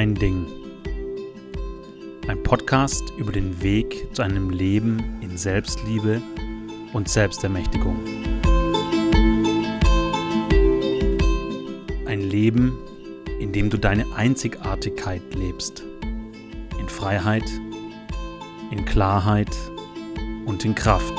Dein Ding. Ein Podcast über den Weg zu einem Leben in Selbstliebe und Selbstermächtigung. Ein Leben, in dem du deine Einzigartigkeit lebst. In Freiheit, in Klarheit und in Kraft.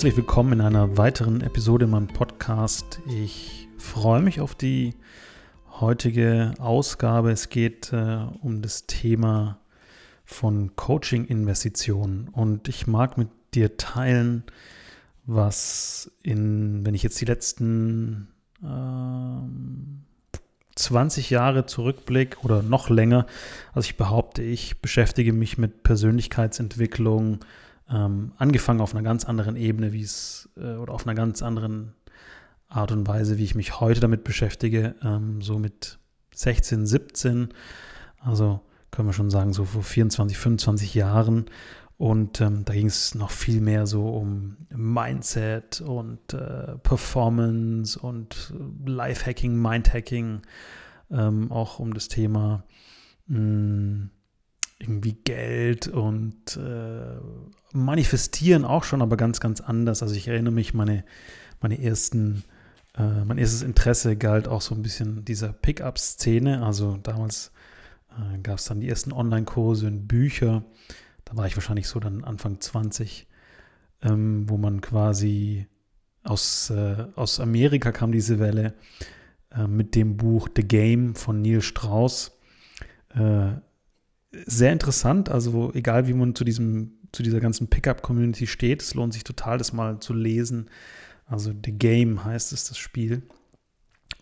Herzlich willkommen in einer weiteren Episode in meinem Podcast. Ich freue mich auf die heutige Ausgabe. Es geht äh, um das Thema von Coaching-Investitionen und ich mag mit dir teilen, was in, wenn ich jetzt die letzten äh, 20 Jahre zurückblicke oder noch länger, also ich behaupte, ich beschäftige mich mit Persönlichkeitsentwicklung, ähm, angefangen auf einer ganz anderen Ebene, wie es äh, oder auf einer ganz anderen Art und Weise, wie ich mich heute damit beschäftige, ähm, so mit 16, 17, also können wir schon sagen, so vor 24, 25 Jahren. Und ähm, da ging es noch viel mehr so um Mindset und äh, Performance und Lifehacking, Mindhacking, ähm, auch um das Thema mh, hm, irgendwie Geld und äh, manifestieren auch schon, aber ganz, ganz anders. Also ich erinnere mich, meine, meine ersten, äh, mein erstes Interesse galt auch so ein bisschen dieser Pickup-Szene. Also damals äh, gab es dann die ersten Online-Kurse und Bücher. Da war ich wahrscheinlich so dann Anfang 20, ähm, wo man quasi aus, äh, aus Amerika kam diese Welle äh, mit dem Buch The Game von Neil Strauss äh, sehr interessant. Also egal, wie man zu diesem zu dieser ganzen Pickup-Community steht, es lohnt sich total, das mal zu lesen. Also The Game heißt es, das Spiel.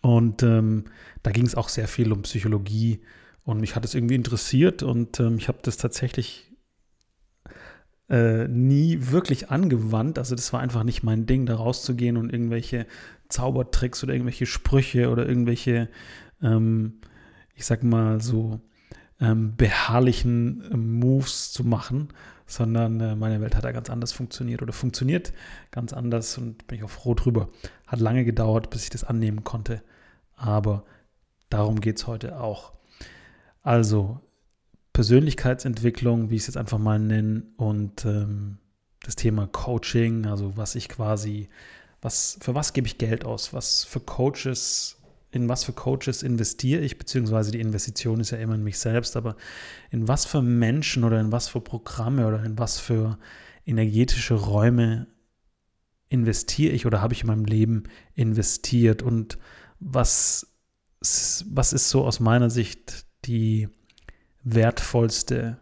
Und ähm, da ging es auch sehr viel um Psychologie und mich hat es irgendwie interessiert und ähm, ich habe das tatsächlich äh, nie wirklich angewandt. Also das war einfach nicht mein Ding, da rauszugehen und irgendwelche Zaubertricks oder irgendwelche Sprüche oder irgendwelche, ähm, ich sag mal so, ähm, beharrlichen äh, Moves zu machen, sondern äh, meine Welt hat da ganz anders funktioniert oder funktioniert ganz anders und bin ich auch froh drüber. Hat lange gedauert, bis ich das annehmen konnte, aber darum geht es heute auch. Also Persönlichkeitsentwicklung, wie ich es jetzt einfach mal nenne, und ähm, das Thema Coaching, also was ich quasi, was, für was gebe ich Geld aus, was für Coaches in was für Coaches investiere ich, beziehungsweise die Investition ist ja immer in mich selbst, aber in was für Menschen oder in was für Programme oder in was für energetische Räume investiere ich oder habe ich in meinem Leben investiert und was, was ist so aus meiner Sicht die wertvollste,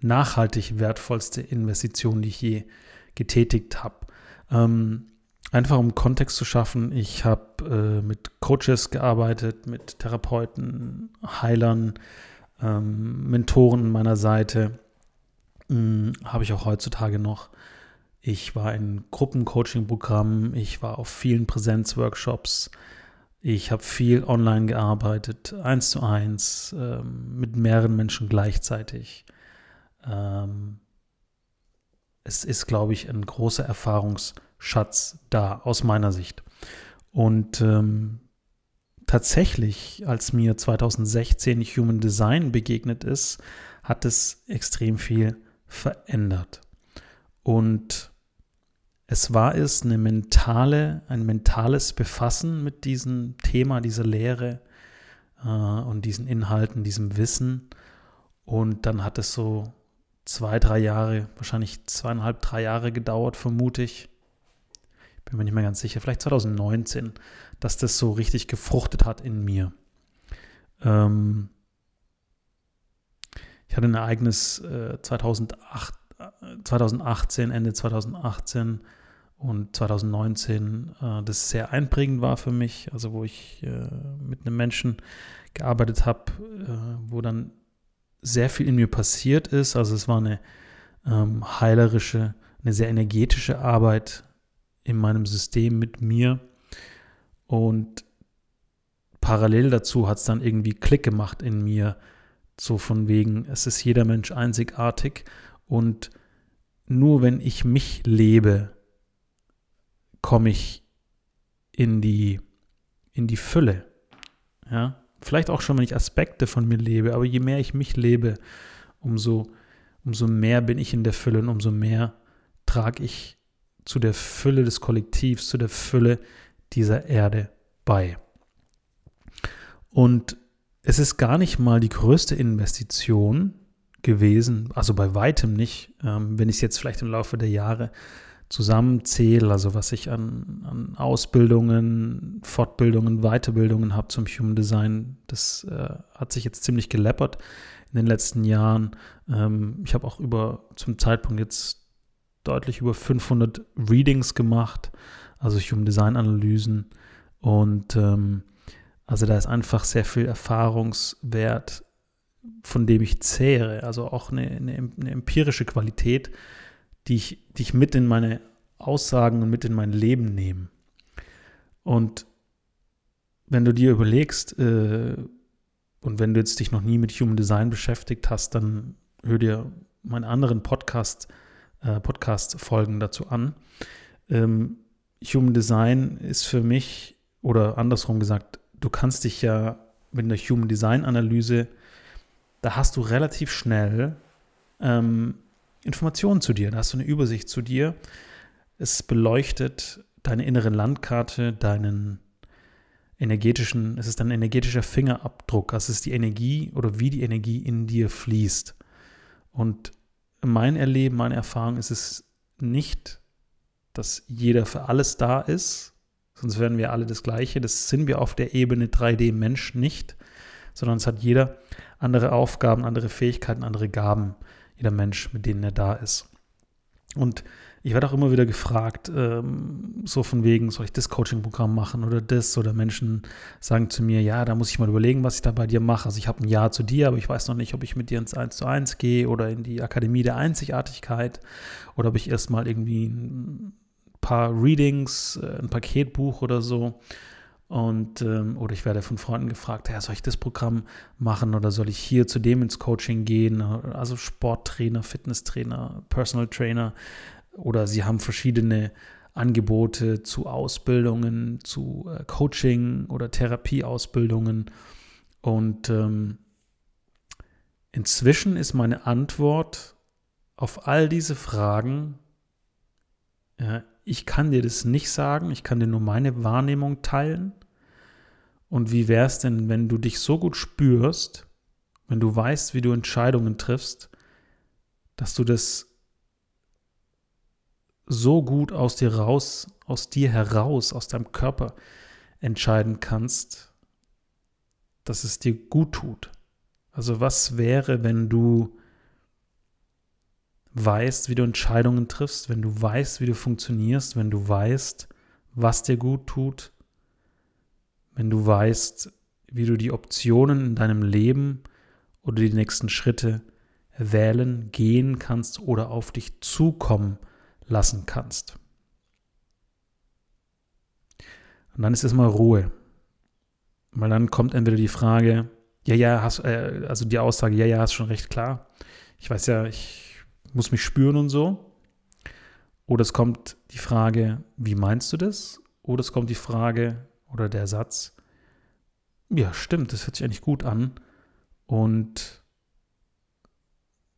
nachhaltig wertvollste Investition, die ich je getätigt habe. Ähm, Einfach um Kontext zu schaffen, ich habe äh, mit Coaches gearbeitet, mit Therapeuten, Heilern, ähm, Mentoren an meiner Seite. Hm, habe ich auch heutzutage noch. Ich war in Gruppencoaching-Programmen, ich war auf vielen Präsenzworkshops, ich habe viel online gearbeitet, eins zu eins, ähm, mit mehreren Menschen gleichzeitig. Ähm, es ist, glaube ich, ein großer Erfahrungsschatz da, aus meiner Sicht. Und ähm, tatsächlich, als mir 2016 Human Design begegnet ist, hat es extrem viel verändert. Und es war es eine mentale, ein mentales Befassen mit diesem Thema, dieser Lehre äh, und diesen Inhalten, diesem Wissen. Und dann hat es so zwei, drei Jahre, wahrscheinlich zweieinhalb, drei Jahre gedauert, vermute ich. Bin mir nicht mehr ganz sicher, vielleicht 2019, dass das so richtig gefruchtet hat in mir. Ähm ich hatte ein Ereignis äh, 2008, äh, 2018, Ende 2018 und 2019, äh, das sehr einprägend war für mich, also wo ich äh, mit einem Menschen gearbeitet habe, äh, wo dann sehr viel in mir passiert ist. Also es war eine ähm, heilerische, eine sehr energetische Arbeit in meinem System mit mir. Und parallel dazu hat es dann irgendwie Klick gemacht in mir, So von wegen, es ist jeder Mensch einzigartig und nur wenn ich mich lebe, komme ich in die, in die Fülle. Ja, vielleicht auch schon, wenn ich Aspekte von mir lebe, aber je mehr ich mich lebe, umso, umso mehr bin ich in der Fülle und umso mehr trage ich zu der Fülle des Kollektivs, zu der Fülle dieser Erde bei. Und es ist gar nicht mal die größte Investition gewesen, also bei weitem nicht, ähm, wenn ich es jetzt vielleicht im Laufe der Jahre zusammenzähle, also was ich an, an Ausbildungen, Fortbildungen, Weiterbildungen habe zum Human Design, das äh, hat sich jetzt ziemlich geleppert in den letzten Jahren. Ähm, ich habe auch über zum Zeitpunkt jetzt deutlich über 500 Readings gemacht, also Human Design Analysen und ähm, also da ist einfach sehr viel Erfahrungswert, von dem ich zehre, also auch eine, eine, eine empirische Qualität, die ich, die ich mit in meine Aussagen und mit in mein Leben nehme. Und wenn du dir überlegst, äh, und wenn du jetzt dich noch nie mit Human Design beschäftigt hast, dann hör dir meine anderen Podcast, äh, Podcast-Folgen dazu an. Ähm, Human Design ist für mich, oder andersrum gesagt, du kannst dich ja mit einer Human Design Analyse, da hast du relativ schnell ähm, Informationen zu dir, da hast du eine Übersicht zu dir. Es beleuchtet deine innere Landkarte, deinen energetischen, es ist ein energetischer Fingerabdruck, also es ist die Energie oder wie die Energie in dir fließt. Und mein Erleben, meine Erfahrung ist es nicht, dass jeder für alles da ist, sonst wären wir alle das Gleiche. Das sind wir auf der Ebene 3D-Mensch nicht, sondern es hat jeder andere Aufgaben, andere Fähigkeiten, andere Gaben, jeder Mensch, mit denen er da ist. Und ich werde auch immer wieder gefragt, ähm, so von wegen, soll ich das Coaching-Programm machen oder das? Oder Menschen sagen zu mir, ja, da muss ich mal überlegen, was ich da bei dir mache. Also ich habe ein Ja zu dir, aber ich weiß noch nicht, ob ich mit dir ins 1 zu 1 gehe oder in die Akademie der Einzigartigkeit oder ob ich erstmal irgendwie ein paar Readings, äh, ein Paketbuch oder so. Und ähm, oder ich werde von Freunden gefragt, ja, soll ich das Programm machen oder soll ich hier zu dem ins Coaching gehen? Also Sporttrainer, Fitnesstrainer, Personal Trainer oder sie haben verschiedene Angebote zu Ausbildungen, zu äh, Coaching oder Therapieausbildungen. Und ähm, inzwischen ist meine Antwort auf all diese Fragen ja, ich kann dir das nicht sagen, ich kann dir nur meine Wahrnehmung teilen. Und wie wäre es denn, wenn du dich so gut spürst, wenn du weißt, wie du Entscheidungen triffst, dass du das so gut aus dir raus, aus dir heraus, aus deinem Körper entscheiden kannst, dass es dir gut tut. Also was wäre, wenn du weißt, wie du Entscheidungen triffst, wenn du weißt, wie du funktionierst, wenn du weißt, was dir gut tut, wenn du weißt, wie du die Optionen in deinem Leben oder die nächsten Schritte wählen, gehen kannst oder auf dich zukommen lassen kannst. Und dann ist erstmal Ruhe. Weil dann kommt entweder die Frage, ja, ja, hast, äh, also die Aussage, ja, ja, ist schon recht klar. Ich weiß ja, ich muss mich spüren und so. Oder es kommt die Frage, wie meinst du das? Oder es kommt die Frage oder der Satz, ja, stimmt, das hört sich eigentlich gut an. Und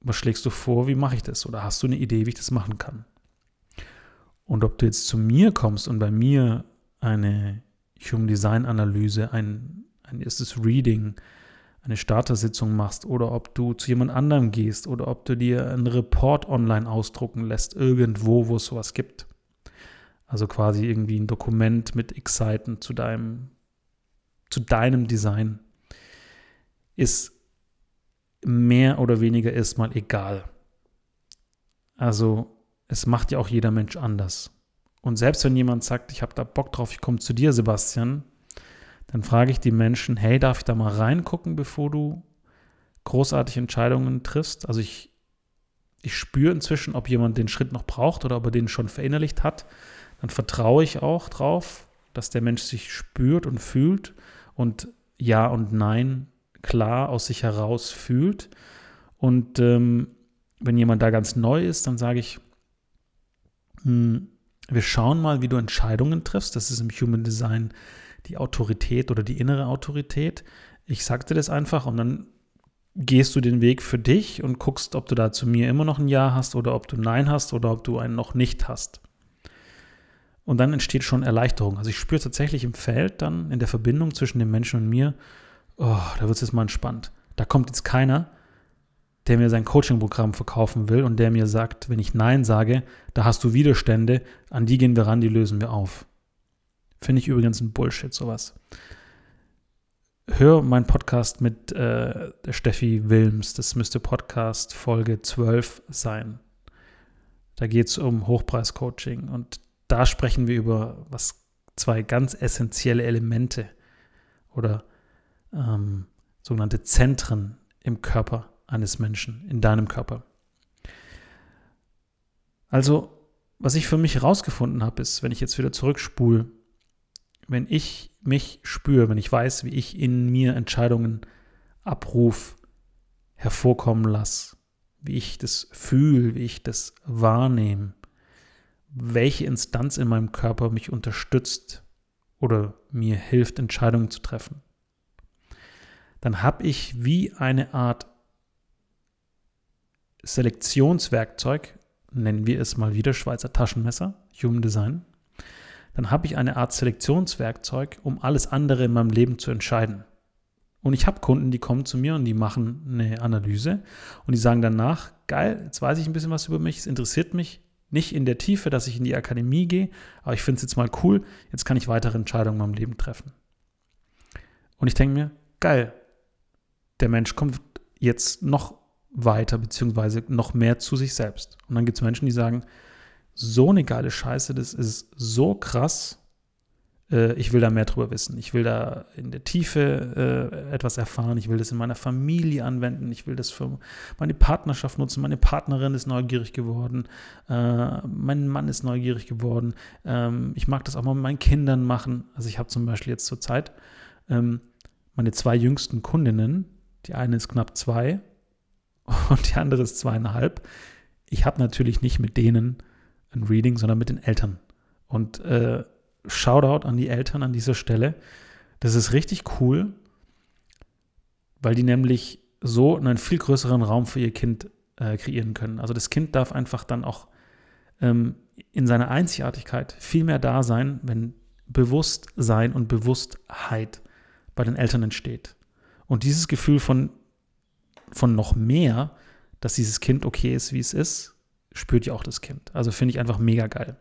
was schlägst du vor, wie mache ich das? Oder hast du eine Idee, wie ich das machen kann? Und ob du jetzt zu mir kommst und bei mir eine Human Design Analyse, ein, ein erstes Reading, eine Startersitzung machst oder ob du zu jemand anderem gehst oder ob du dir einen Report online ausdrucken lässt, irgendwo, wo es sowas gibt. Also quasi irgendwie ein Dokument mit x Seiten zu deinem, zu deinem Design ist mehr oder weniger erstmal egal. Also es macht ja auch jeder Mensch anders. Und selbst wenn jemand sagt, ich habe da Bock drauf, ich komme zu dir, Sebastian, dann frage ich die Menschen, hey, darf ich da mal reingucken, bevor du großartige Entscheidungen triffst? Also ich, ich spüre inzwischen, ob jemand den Schritt noch braucht oder ob er den schon verinnerlicht hat. Dann vertraue ich auch drauf, dass der Mensch sich spürt und fühlt und Ja und Nein klar aus sich heraus fühlt. Und ähm, wenn jemand da ganz neu ist, dann sage ich, wir schauen mal, wie du Entscheidungen triffst. Das ist im Human Design die Autorität oder die innere Autorität. Ich sagte das einfach und dann gehst du den Weg für dich und guckst, ob du da zu mir immer noch ein Ja hast oder ob du Nein hast oder ob du einen noch nicht hast. Und dann entsteht schon Erleichterung. Also ich spüre tatsächlich im Feld dann in der Verbindung zwischen dem Menschen und mir, oh, da wird es jetzt mal entspannt. Da kommt jetzt keiner, der mir sein Coaching-Programm verkaufen will und der mir sagt, wenn ich Nein sage, da hast du Widerstände, an die gehen wir ran, die lösen wir auf. Finde ich übrigens ein Bullshit, sowas. Hör meinen Podcast mit äh, Steffi Wilms. Das müsste Podcast Folge 12 sein. Da geht es um Hochpreis-Coaching und da sprechen wir über was zwei ganz essentielle Elemente oder ähm, sogenannte Zentren im Körper eines Menschen, in deinem Körper. Also, was ich für mich herausgefunden habe, ist, wenn ich jetzt wieder zurückspule, wenn ich mich spüre, wenn ich weiß, wie ich in mir Entscheidungen abruf, hervorkommen lasse, wie ich das fühle, wie ich das wahrnehme, welche Instanz in meinem Körper mich unterstützt oder mir hilft, Entscheidungen zu treffen, dann habe ich wie eine Art Selektionswerkzeug, nennen wir es mal wieder Schweizer Taschenmesser, Human Design, dann habe ich eine Art Selektionswerkzeug, um alles andere in meinem Leben zu entscheiden. Und ich habe Kunden, die kommen zu mir und die machen eine Analyse und die sagen danach, geil, jetzt weiß ich ein bisschen was über mich, es interessiert mich, nicht in der Tiefe, dass ich in die Akademie gehe, aber ich finde es jetzt mal cool, jetzt kann ich weitere Entscheidungen in meinem Leben treffen. Und ich denke mir, geil, der Mensch kommt jetzt noch weiter, beziehungsweise noch mehr zu sich selbst. Und dann gibt es Menschen, die sagen, so eine geile Scheiße, das ist so krass. Äh, ich will da mehr drüber wissen. Ich will da in der Tiefe äh, etwas erfahren. Ich will das in meiner Familie anwenden. Ich will das für meine Partnerschaft nutzen. Meine Partnerin ist neugierig geworden. Äh, mein Mann ist neugierig geworden. Ähm, ich mag das auch mal mit meinen Kindern machen. Also ich habe zum Beispiel jetzt zur Zeit ähm, meine zwei jüngsten Kundinnen. Die eine ist knapp zwei und die andere ist zweieinhalb. Ich habe natürlich nicht mit denen ein Reading, sondern mit den Eltern. Und äh, Shoutout an die Eltern an dieser Stelle. Das ist richtig cool, weil die nämlich so einen viel größeren Raum für ihr Kind äh, kreieren können. Also das Kind darf einfach dann auch ähm, in seiner Einzigartigkeit viel mehr da sein, wenn Bewusstsein und Bewusstheit bei den Eltern entsteht. Und dieses Gefühl von, von noch mehr, dass dieses Kind okay ist, wie es ist, spürt ja auch das Kind. Also finde ich einfach mega geil.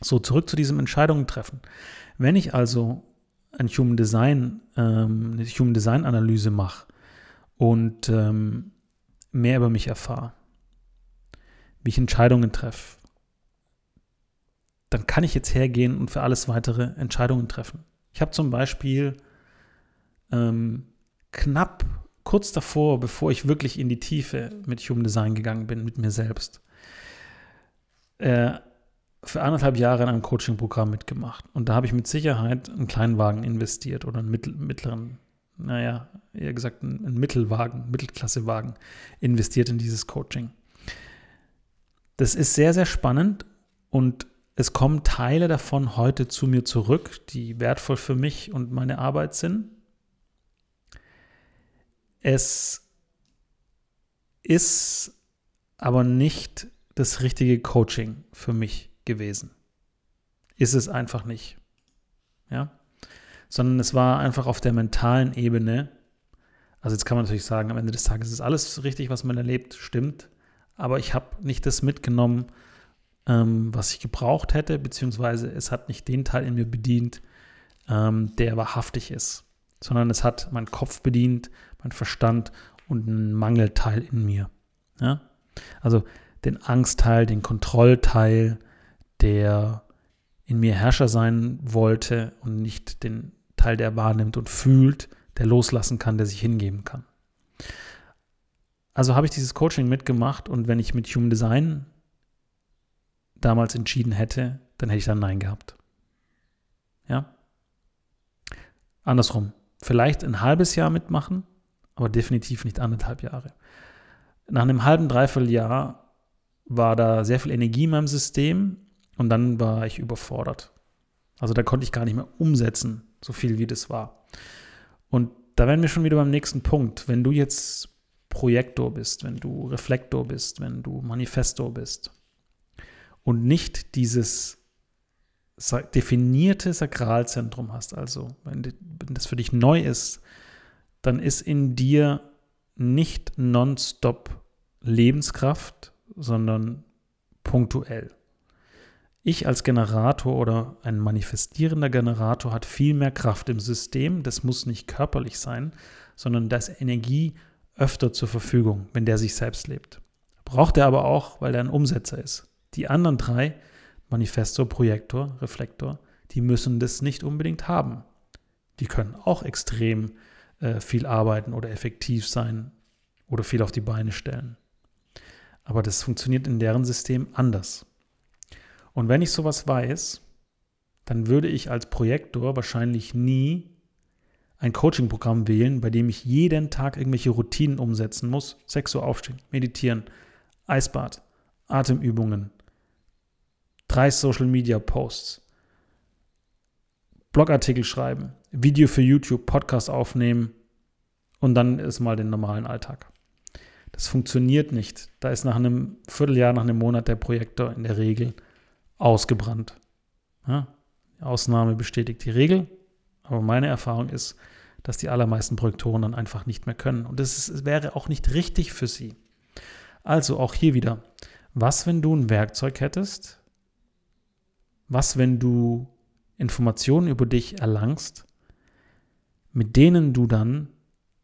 So, zurück zu diesem Entscheidungen treffen. Wenn ich also ein Human Design, ähm, eine Human Design Analyse mache und ähm, mehr über mich erfahre, wie ich Entscheidungen treffe, dann kann ich jetzt hergehen und für alles weitere Entscheidungen treffen. Ich habe zum Beispiel ähm, knapp kurz davor, bevor ich wirklich in die Tiefe mit Human Design gegangen bin, mit mir selbst, äh, für anderthalb Jahre in einem Coaching-Programm mitgemacht. Und da habe ich mit Sicherheit einen kleinen Wagen investiert oder einen mittleren, naja, eher gesagt einen Mittelwagen, Mittelklassewagen investiert in dieses Coaching. Das ist sehr, sehr spannend und es kommen Teile davon heute zu mir zurück, die wertvoll für mich und meine Arbeit sind. Es ist aber nicht das richtige Coaching für mich gewesen. Ist es einfach nicht. Ja? Sondern es war einfach auf der mentalen Ebene. Also jetzt kann man natürlich sagen, am Ende des Tages ist alles richtig, was man erlebt, stimmt. Aber ich habe nicht das mitgenommen, ähm, was ich gebraucht hätte, beziehungsweise es hat nicht den Teil in mir bedient, ähm, der wahrhaftig ist, sondern es hat meinen Kopf bedient, mein Verstand und einen Mangelteil in mir. Ja? Also den Angstteil, den Kontrollteil, der in mir Herrscher sein wollte und nicht den Teil, der wahrnimmt und fühlt, der loslassen kann, der sich hingeben kann. Also habe ich dieses Coaching mitgemacht und wenn ich mit Human Design damals entschieden hätte, dann hätte ich dann Nein gehabt. Ja? Andersrum. Vielleicht ein halbes Jahr mitmachen aber definitiv nicht anderthalb Jahre. Nach einem halben, dreiviertel Jahr war da sehr viel Energie in meinem System und dann war ich überfordert. Also da konnte ich gar nicht mehr umsetzen, so viel wie das war. Und da wären wir schon wieder beim nächsten Punkt. Wenn du jetzt Projektor bist, wenn du Reflektor bist, wenn du Manifestor bist und nicht dieses definierte Sakralzentrum hast, also wenn das für dich neu ist, dann ist in dir nicht nonstop Lebenskraft, sondern punktuell. Ich als Generator oder ein manifestierender Generator hat viel mehr Kraft im System. Das muss nicht körperlich sein, sondern da ist Energie öfter zur Verfügung, wenn der sich selbst lebt. Braucht er aber auch, weil er ein Umsetzer ist. Die anderen drei, Manifestor, Projektor, Reflektor, die müssen das nicht unbedingt haben. Die können auch extrem äh, viel arbeiten oder effektiv sein oder viel auf die Beine stellen. Aber das funktioniert in deren System anders. Und wenn ich sowas weiß, dann würde ich als Projektor wahrscheinlich nie ein Coaching-Programm wählen, bei dem ich jeden Tag irgendwelche Routinen umsetzen muss. 6 Uhr aufstehen, meditieren, Eisbad, Atemübungen, drei Social-Media-Posts, Blogartikel schreiben, Video für YouTube, Podcast aufnehmen und dann ist mal den normalen Alltag. Das funktioniert nicht. Da ist nach einem Vierteljahr, nach einem Monat der Projektor in der Regel ausgebrannt. Ja, die Ausnahme bestätigt die Regel, aber meine Erfahrung ist, dass die allermeisten Projektoren dann einfach nicht mehr können. Und das wäre auch nicht richtig für sie. Also auch hier wieder, was, wenn du ein Werkzeug hättest? Was, wenn du Informationen über dich erlangst, mit denen du dann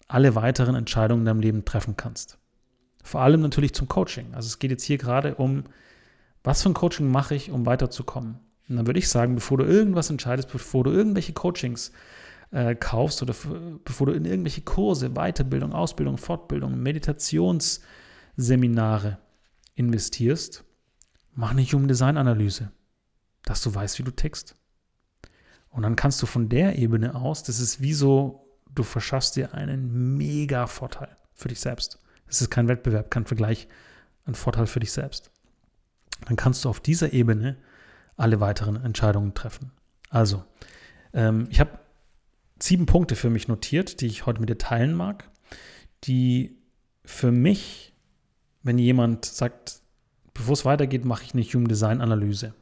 alle weiteren Entscheidungen in deinem Leben treffen kannst? Vor allem natürlich zum Coaching. Also es geht jetzt hier gerade um was für ein Coaching mache ich, um weiterzukommen? Und dann würde ich sagen, bevor du irgendwas entscheidest, bevor du irgendwelche Coachings äh, kaufst oder bevor du in irgendwelche Kurse, Weiterbildung, Ausbildung, Fortbildung, Meditationsseminare investierst, mach eine Human Design Analyse, dass du weißt, wie du tickst. Und dann kannst du von der Ebene aus, das ist wie so, du verschaffst dir einen mega Vorteil für dich selbst. Das ist kein Wettbewerb, kein Vergleich, ein Vorteil für dich selbst dann kannst du auf dieser Ebene alle weiteren Entscheidungen treffen. Also, ähm, ich habe sieben Punkte für mich notiert, die ich heute mit dir teilen mag, die für mich, wenn jemand sagt, bevor es weitergeht, mache ich eine Human Design Analyse,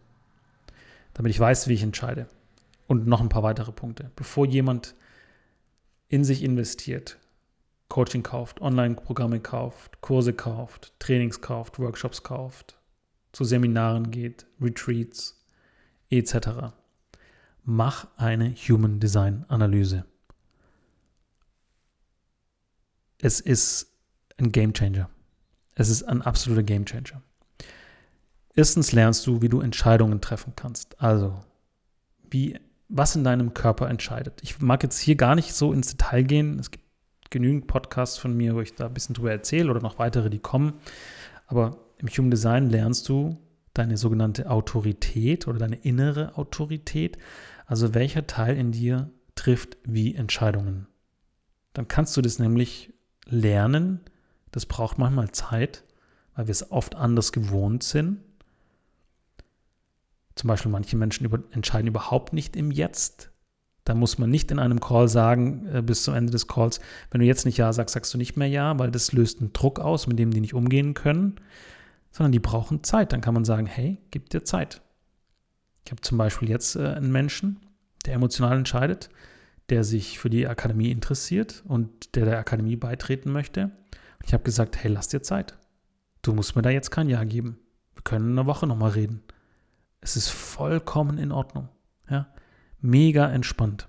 damit ich weiß, wie ich entscheide. Und noch ein paar weitere Punkte. Bevor jemand in sich investiert, Coaching kauft, Online-Programme kauft, Kurse kauft, Trainings kauft, Workshops kauft, zu Seminaren geht, Retreats etc. Mach eine Human Design Analyse. Es ist ein Game Changer. Es ist ein absoluter Game Changer. Erstens lernst du, wie du Entscheidungen treffen kannst. Also, wie, was in deinem Körper entscheidet. Ich mag jetzt hier gar nicht so ins Detail gehen. Es gibt genügend Podcasts von mir, wo ich da ein bisschen drüber erzähle oder noch weitere, die kommen. Aber im Human Design lernst du deine sogenannte Autorität oder deine innere Autorität, also welcher Teil in dir trifft wie Entscheidungen. Dann kannst du das nämlich lernen. Das braucht manchmal Zeit, weil wir es oft anders gewohnt sind. Zum Beispiel manche Menschen über, entscheiden überhaupt nicht im Jetzt. Da muss man nicht in einem Call sagen, äh, bis zum Ende des Calls, wenn du jetzt nicht Ja sagst, sagst du nicht mehr Ja, weil das löst einen Druck aus, mit dem die nicht umgehen können sondern die brauchen Zeit. Dann kann man sagen, hey, gib dir Zeit. Ich habe zum Beispiel jetzt äh, einen Menschen, der emotional entscheidet, der sich für die Akademie interessiert und der der Akademie beitreten möchte. Ich habe gesagt, hey, lass dir Zeit. Du musst mir da jetzt kein Ja geben. Wir können in einer Woche nochmal reden. Es ist vollkommen in Ordnung. Ja? Mega entspannt.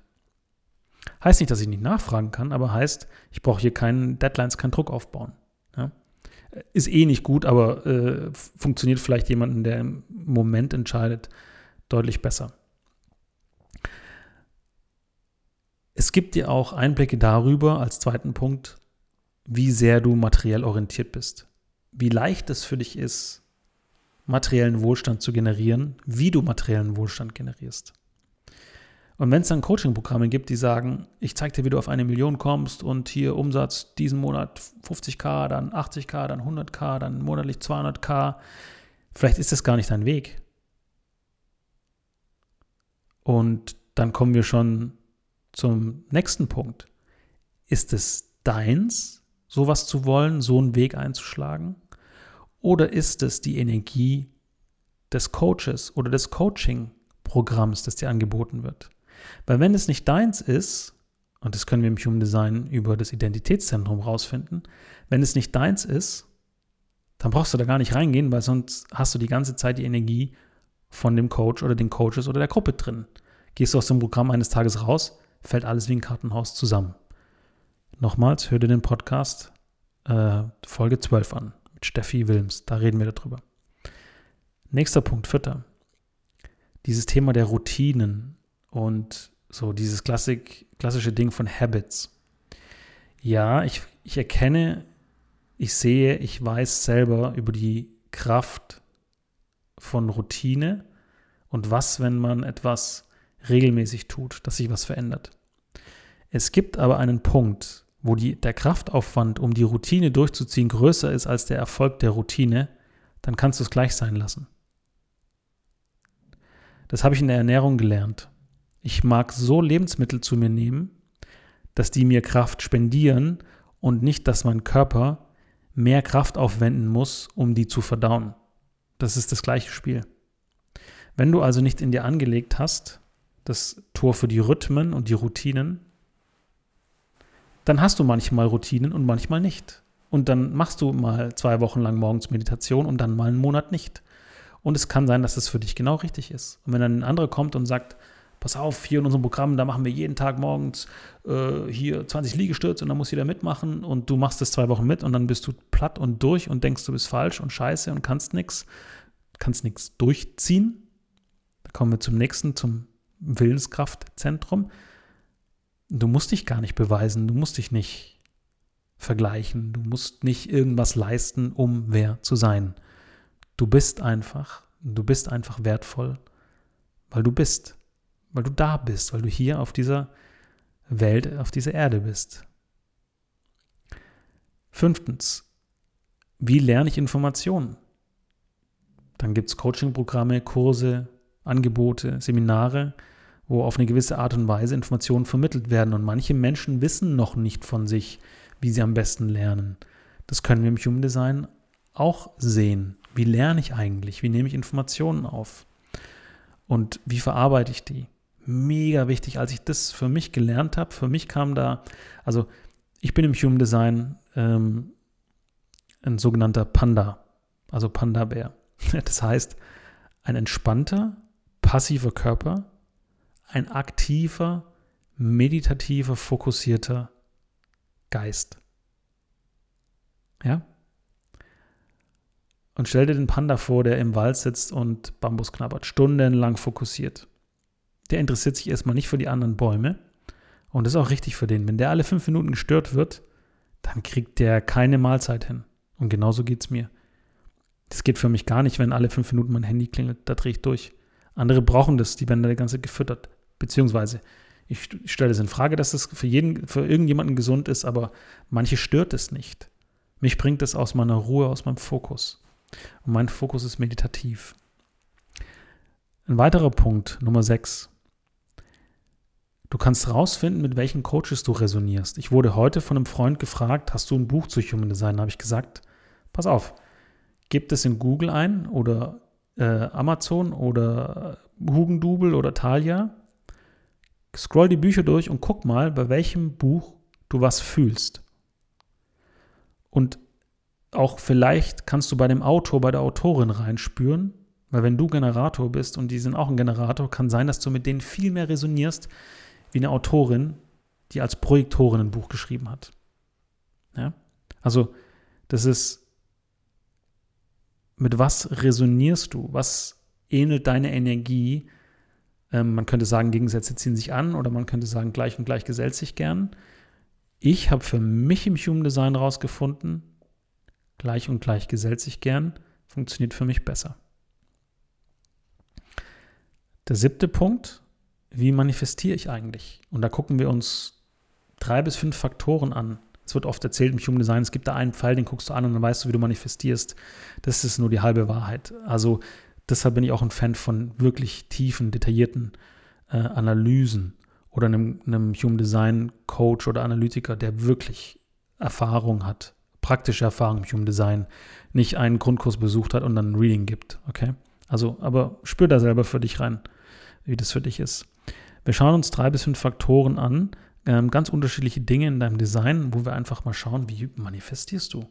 Heißt nicht, dass ich nicht nachfragen kann, aber heißt, ich brauche hier keinen Deadlines, keinen Druck aufbauen. Ja? ist eh nicht gut, aber äh, funktioniert vielleicht jemanden, der im Moment entscheidet, deutlich besser. Es gibt dir auch Einblicke darüber, als zweiten Punkt, wie sehr du materiell orientiert bist. Wie leicht es für dich ist, materiellen Wohlstand zu generieren, wie du materiellen Wohlstand generierst. Und wenn es dann Coaching-Programme gibt, die sagen, ich zeige dir, wie du auf eine Million kommst und hier Umsatz diesen Monat 50k, dann 80k, dann 100k, dann monatlich 200k, vielleicht ist das gar nicht dein Weg. Und dann kommen wir schon zum nächsten Punkt. Ist es deins, sowas zu wollen, so einen Weg einzuschlagen? Oder ist es die Energie des Coaches oder des Coaching-Programms, das dir angeboten wird? Weil wenn es nicht deins ist, und das können wir im Human Design über das Identitätszentrum rausfinden, wenn es nicht deins ist, dann brauchst du da gar nicht reingehen, weil sonst hast du die ganze Zeit die Energie von dem Coach oder den Coaches oder der Gruppe drin. Gehst du aus dem Programm eines Tages raus, fällt alles wie ein Kartenhaus zusammen. Nochmals, hör dir den Podcast äh, Folge 12 an mit Steffi Wilms. Da reden wir darüber. Nächster Punkt, vierter. Dieses Thema der Routinen und so dieses Klassik, klassische Ding von Habits. Ja, ich, ich erkenne, ich sehe, ich weiß selber über die Kraft von Routine und was, wenn man etwas regelmäßig tut, dass sich was verändert. Es gibt aber einen Punkt, wo die, der Kraftaufwand, um die Routine durchzuziehen, größer ist als der Erfolg der Routine, dann kannst du es gleich sein lassen. Das habe ich in der Ernährung gelernt. Ich mag so Lebensmittel zu mir nehmen, dass die mir Kraft spendieren und nicht, dass mein Körper mehr Kraft aufwenden muss, um die zu verdauen. Das ist das gleiche Spiel. Wenn du also nicht in dir angelegt hast, das Tor für die Rhythmen und die Routinen, dann hast du manchmal Routinen und manchmal nicht. Und dann machst du mal zwei Wochen lang morgens Meditation und dann mal einen Monat nicht. Und es kann sein, dass das für dich genau richtig ist. Und wenn dann ein anderer kommt und sagt, pass auf, hier in unserem Programm, da machen wir jeden Tag morgens äh, hier 20 Liegestütze und dann muss jeder mitmachen und du machst das zwei Wochen mit und dann bist du platt und durch und denkst, du bist falsch und scheiße und kannst nichts, kannst nichts durchziehen. Da kommen wir zum nächsten, zum Willenskraftzentrum. Du musst dich gar nicht beweisen, du musst dich nicht vergleichen, du musst nicht irgendwas leisten, um wer zu sein. Du bist einfach, du bist einfach wertvoll, weil du bist, weil du da bist, weil du hier auf dieser Welt, auf dieser Erde bist. Fünftens, wie lerne ich Informationen? Dann gibt es Coaching-Programme, Kurse, Angebote, Seminare, wo auf eine gewisse Art und Weise Informationen vermittelt werden. Und manche Menschen wissen noch nicht von sich, wie sie am besten lernen. Das können wir im Human Design auch sehen. Wie lerne ich eigentlich? Wie nehme ich Informationen auf? Und wie verarbeite ich die? Mega wichtig, als ich das für mich gelernt habe. Für mich kam da, also ich bin im Human Design ähm, ein sogenannter Panda, also Panda-Bär. Das heißt, ein entspannter, passiver Körper, ein aktiver, meditativer, fokussierter Geist. Ja? Und stell dir den Panda vor, der im Wald sitzt und Bambus knabbert, stundenlang fokussiert. Der interessiert sich erstmal nicht für die anderen Bäume. Und das ist auch richtig für den. Wenn der alle fünf Minuten gestört wird, dann kriegt der keine Mahlzeit hin. Und genauso geht es mir. Das geht für mich gar nicht, wenn alle fünf Minuten mein Handy klingelt. Da drehe ich durch. Andere brauchen das, die werden da die ganze gefüttert. Beziehungsweise, ich stelle es in Frage, dass es für, jeden, für irgendjemanden gesund ist, aber manche stört es nicht. Mich bringt es aus meiner Ruhe, aus meinem Fokus. Und mein Fokus ist meditativ. Ein weiterer Punkt, Nummer 6. Du kannst rausfinden, mit welchen Coaches du resonierst. Ich wurde heute von einem Freund gefragt, hast du ein Buch zu Human Design? Da habe ich gesagt, pass auf, gib es in Google ein oder äh, Amazon oder Hugendubel oder Thalia. Scroll die Bücher durch und guck mal, bei welchem Buch du was fühlst. Und auch vielleicht kannst du bei dem Autor, bei der Autorin reinspüren, weil wenn du Generator bist und die sind auch ein Generator, kann sein, dass du mit denen viel mehr resonierst wie eine Autorin, die als Projektorin ein Buch geschrieben hat. Ja? Also, das ist, mit was resonierst du? Was ähnelt deine Energie? Ähm, man könnte sagen, Gegensätze ziehen sich an oder man könnte sagen, gleich und gleich gesellt sich gern. Ich habe für mich im Human Design rausgefunden, gleich und gleich gesellt sich gern, funktioniert für mich besser. Der siebte Punkt, wie manifestiere ich eigentlich? Und da gucken wir uns drei bis fünf Faktoren an. Es wird oft erzählt im Human Design, es gibt da einen Pfeil, den guckst du an und dann weißt du, wie du manifestierst. Das ist nur die halbe Wahrheit. Also deshalb bin ich auch ein Fan von wirklich tiefen, detaillierten äh, Analysen oder einem, einem Human Design Coach oder Analytiker, der wirklich Erfahrung hat, praktische Erfahrung im Human Design, nicht einen Grundkurs besucht hat und dann ein Reading gibt. Okay? Also, aber spür da selber für dich rein, wie das für dich ist. Wir schauen uns drei bis fünf Faktoren an, ähm, ganz unterschiedliche Dinge in deinem Design, wo wir einfach mal schauen, wie manifestierst du.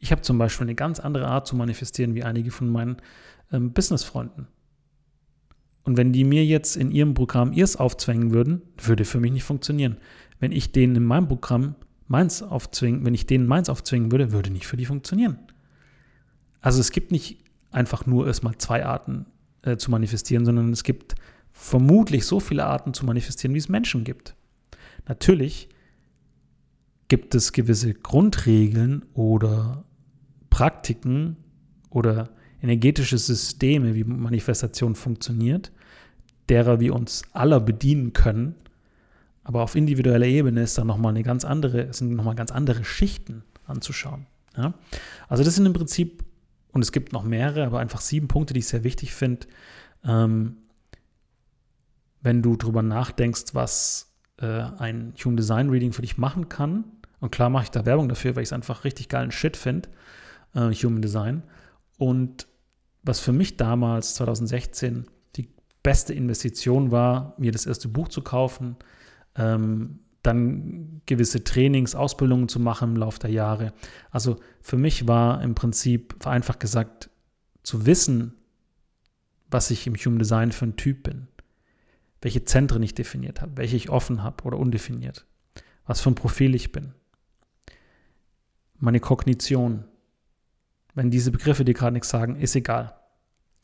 Ich habe zum Beispiel eine ganz andere Art zu manifestieren wie einige von meinen ähm, Business-Freunden. Und wenn die mir jetzt in ihrem Programm ihrs aufzwängen würden, würde für mich nicht funktionieren. Wenn ich denen in meinem Programm meins aufzwingen, wenn ich denen meins aufzwingen würde, würde nicht für die funktionieren. Also es gibt nicht einfach nur erstmal zwei Arten äh, zu manifestieren, sondern es gibt vermutlich so viele Arten zu manifestieren, wie es Menschen gibt. Natürlich gibt es gewisse Grundregeln oder Praktiken oder energetische Systeme, wie Manifestation funktioniert, derer wir uns aller bedienen können. Aber auf individueller Ebene ist da nochmal eine ganz andere, sind nochmal ganz andere Schichten anzuschauen. Ja? Also das sind im Prinzip, und es gibt noch mehrere, aber einfach sieben Punkte, die ich sehr wichtig finde, ähm, wenn du darüber nachdenkst, was äh, ein Human Design Reading für dich machen kann. Und klar mache ich da Werbung dafür, weil ich es einfach richtig geilen Shit finde, äh, Human Design. Und was für mich damals, 2016, die beste Investition war, mir das erste Buch zu kaufen, ähm, dann gewisse Trainings, Ausbildungen zu machen im Laufe der Jahre. Also für mich war im Prinzip, vereinfacht gesagt, zu wissen, was ich im Human Design für ein Typ bin, welche Zentren ich definiert habe, welche ich offen habe oder undefiniert, was für ein Profil ich bin, meine Kognition, wenn diese Begriffe dir gerade nichts sagen, ist egal.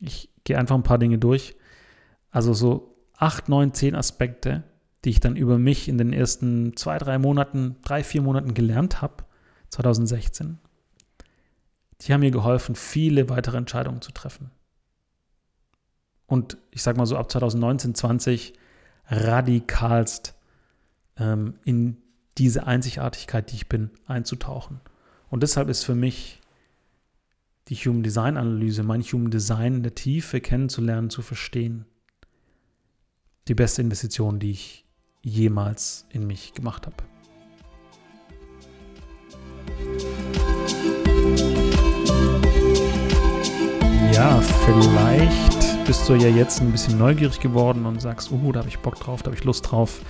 Ich gehe einfach ein paar Dinge durch. Also so acht, neun, zehn Aspekte, die ich dann über mich in den ersten zwei, drei Monaten, drei, vier Monaten gelernt habe, 2016. Die haben mir geholfen, viele weitere Entscheidungen zu treffen. Und ich sage mal so ab 2019, 20 radikalst ähm, in diese Einzigartigkeit, die ich bin, einzutauchen. Und deshalb ist für mich die Human Design Analyse, mein Human Design in der Tiefe kennenzulernen, zu verstehen. Die beste Investition, die ich jemals in mich gemacht habe. Ja, vielleicht bist du ja jetzt ein bisschen neugierig geworden und sagst, oh, da habe ich Bock drauf, da habe ich Lust drauf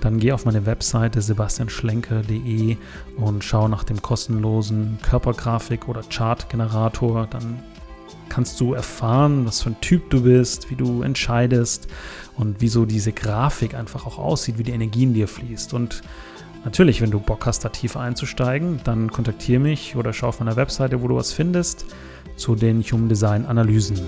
dann geh auf meine Webseite sebastianschlenker.de und schau nach dem kostenlosen Körpergrafik- oder Chartgenerator. Dann kannst du erfahren, was für ein Typ du bist, wie du entscheidest und wieso diese Grafik einfach auch aussieht, wie die Energie in dir fließt. Und natürlich, wenn du Bock hast, da tiefer einzusteigen, dann kontaktiere mich oder schau auf meiner Webseite, wo du was findest, zu den Human Design Analysen.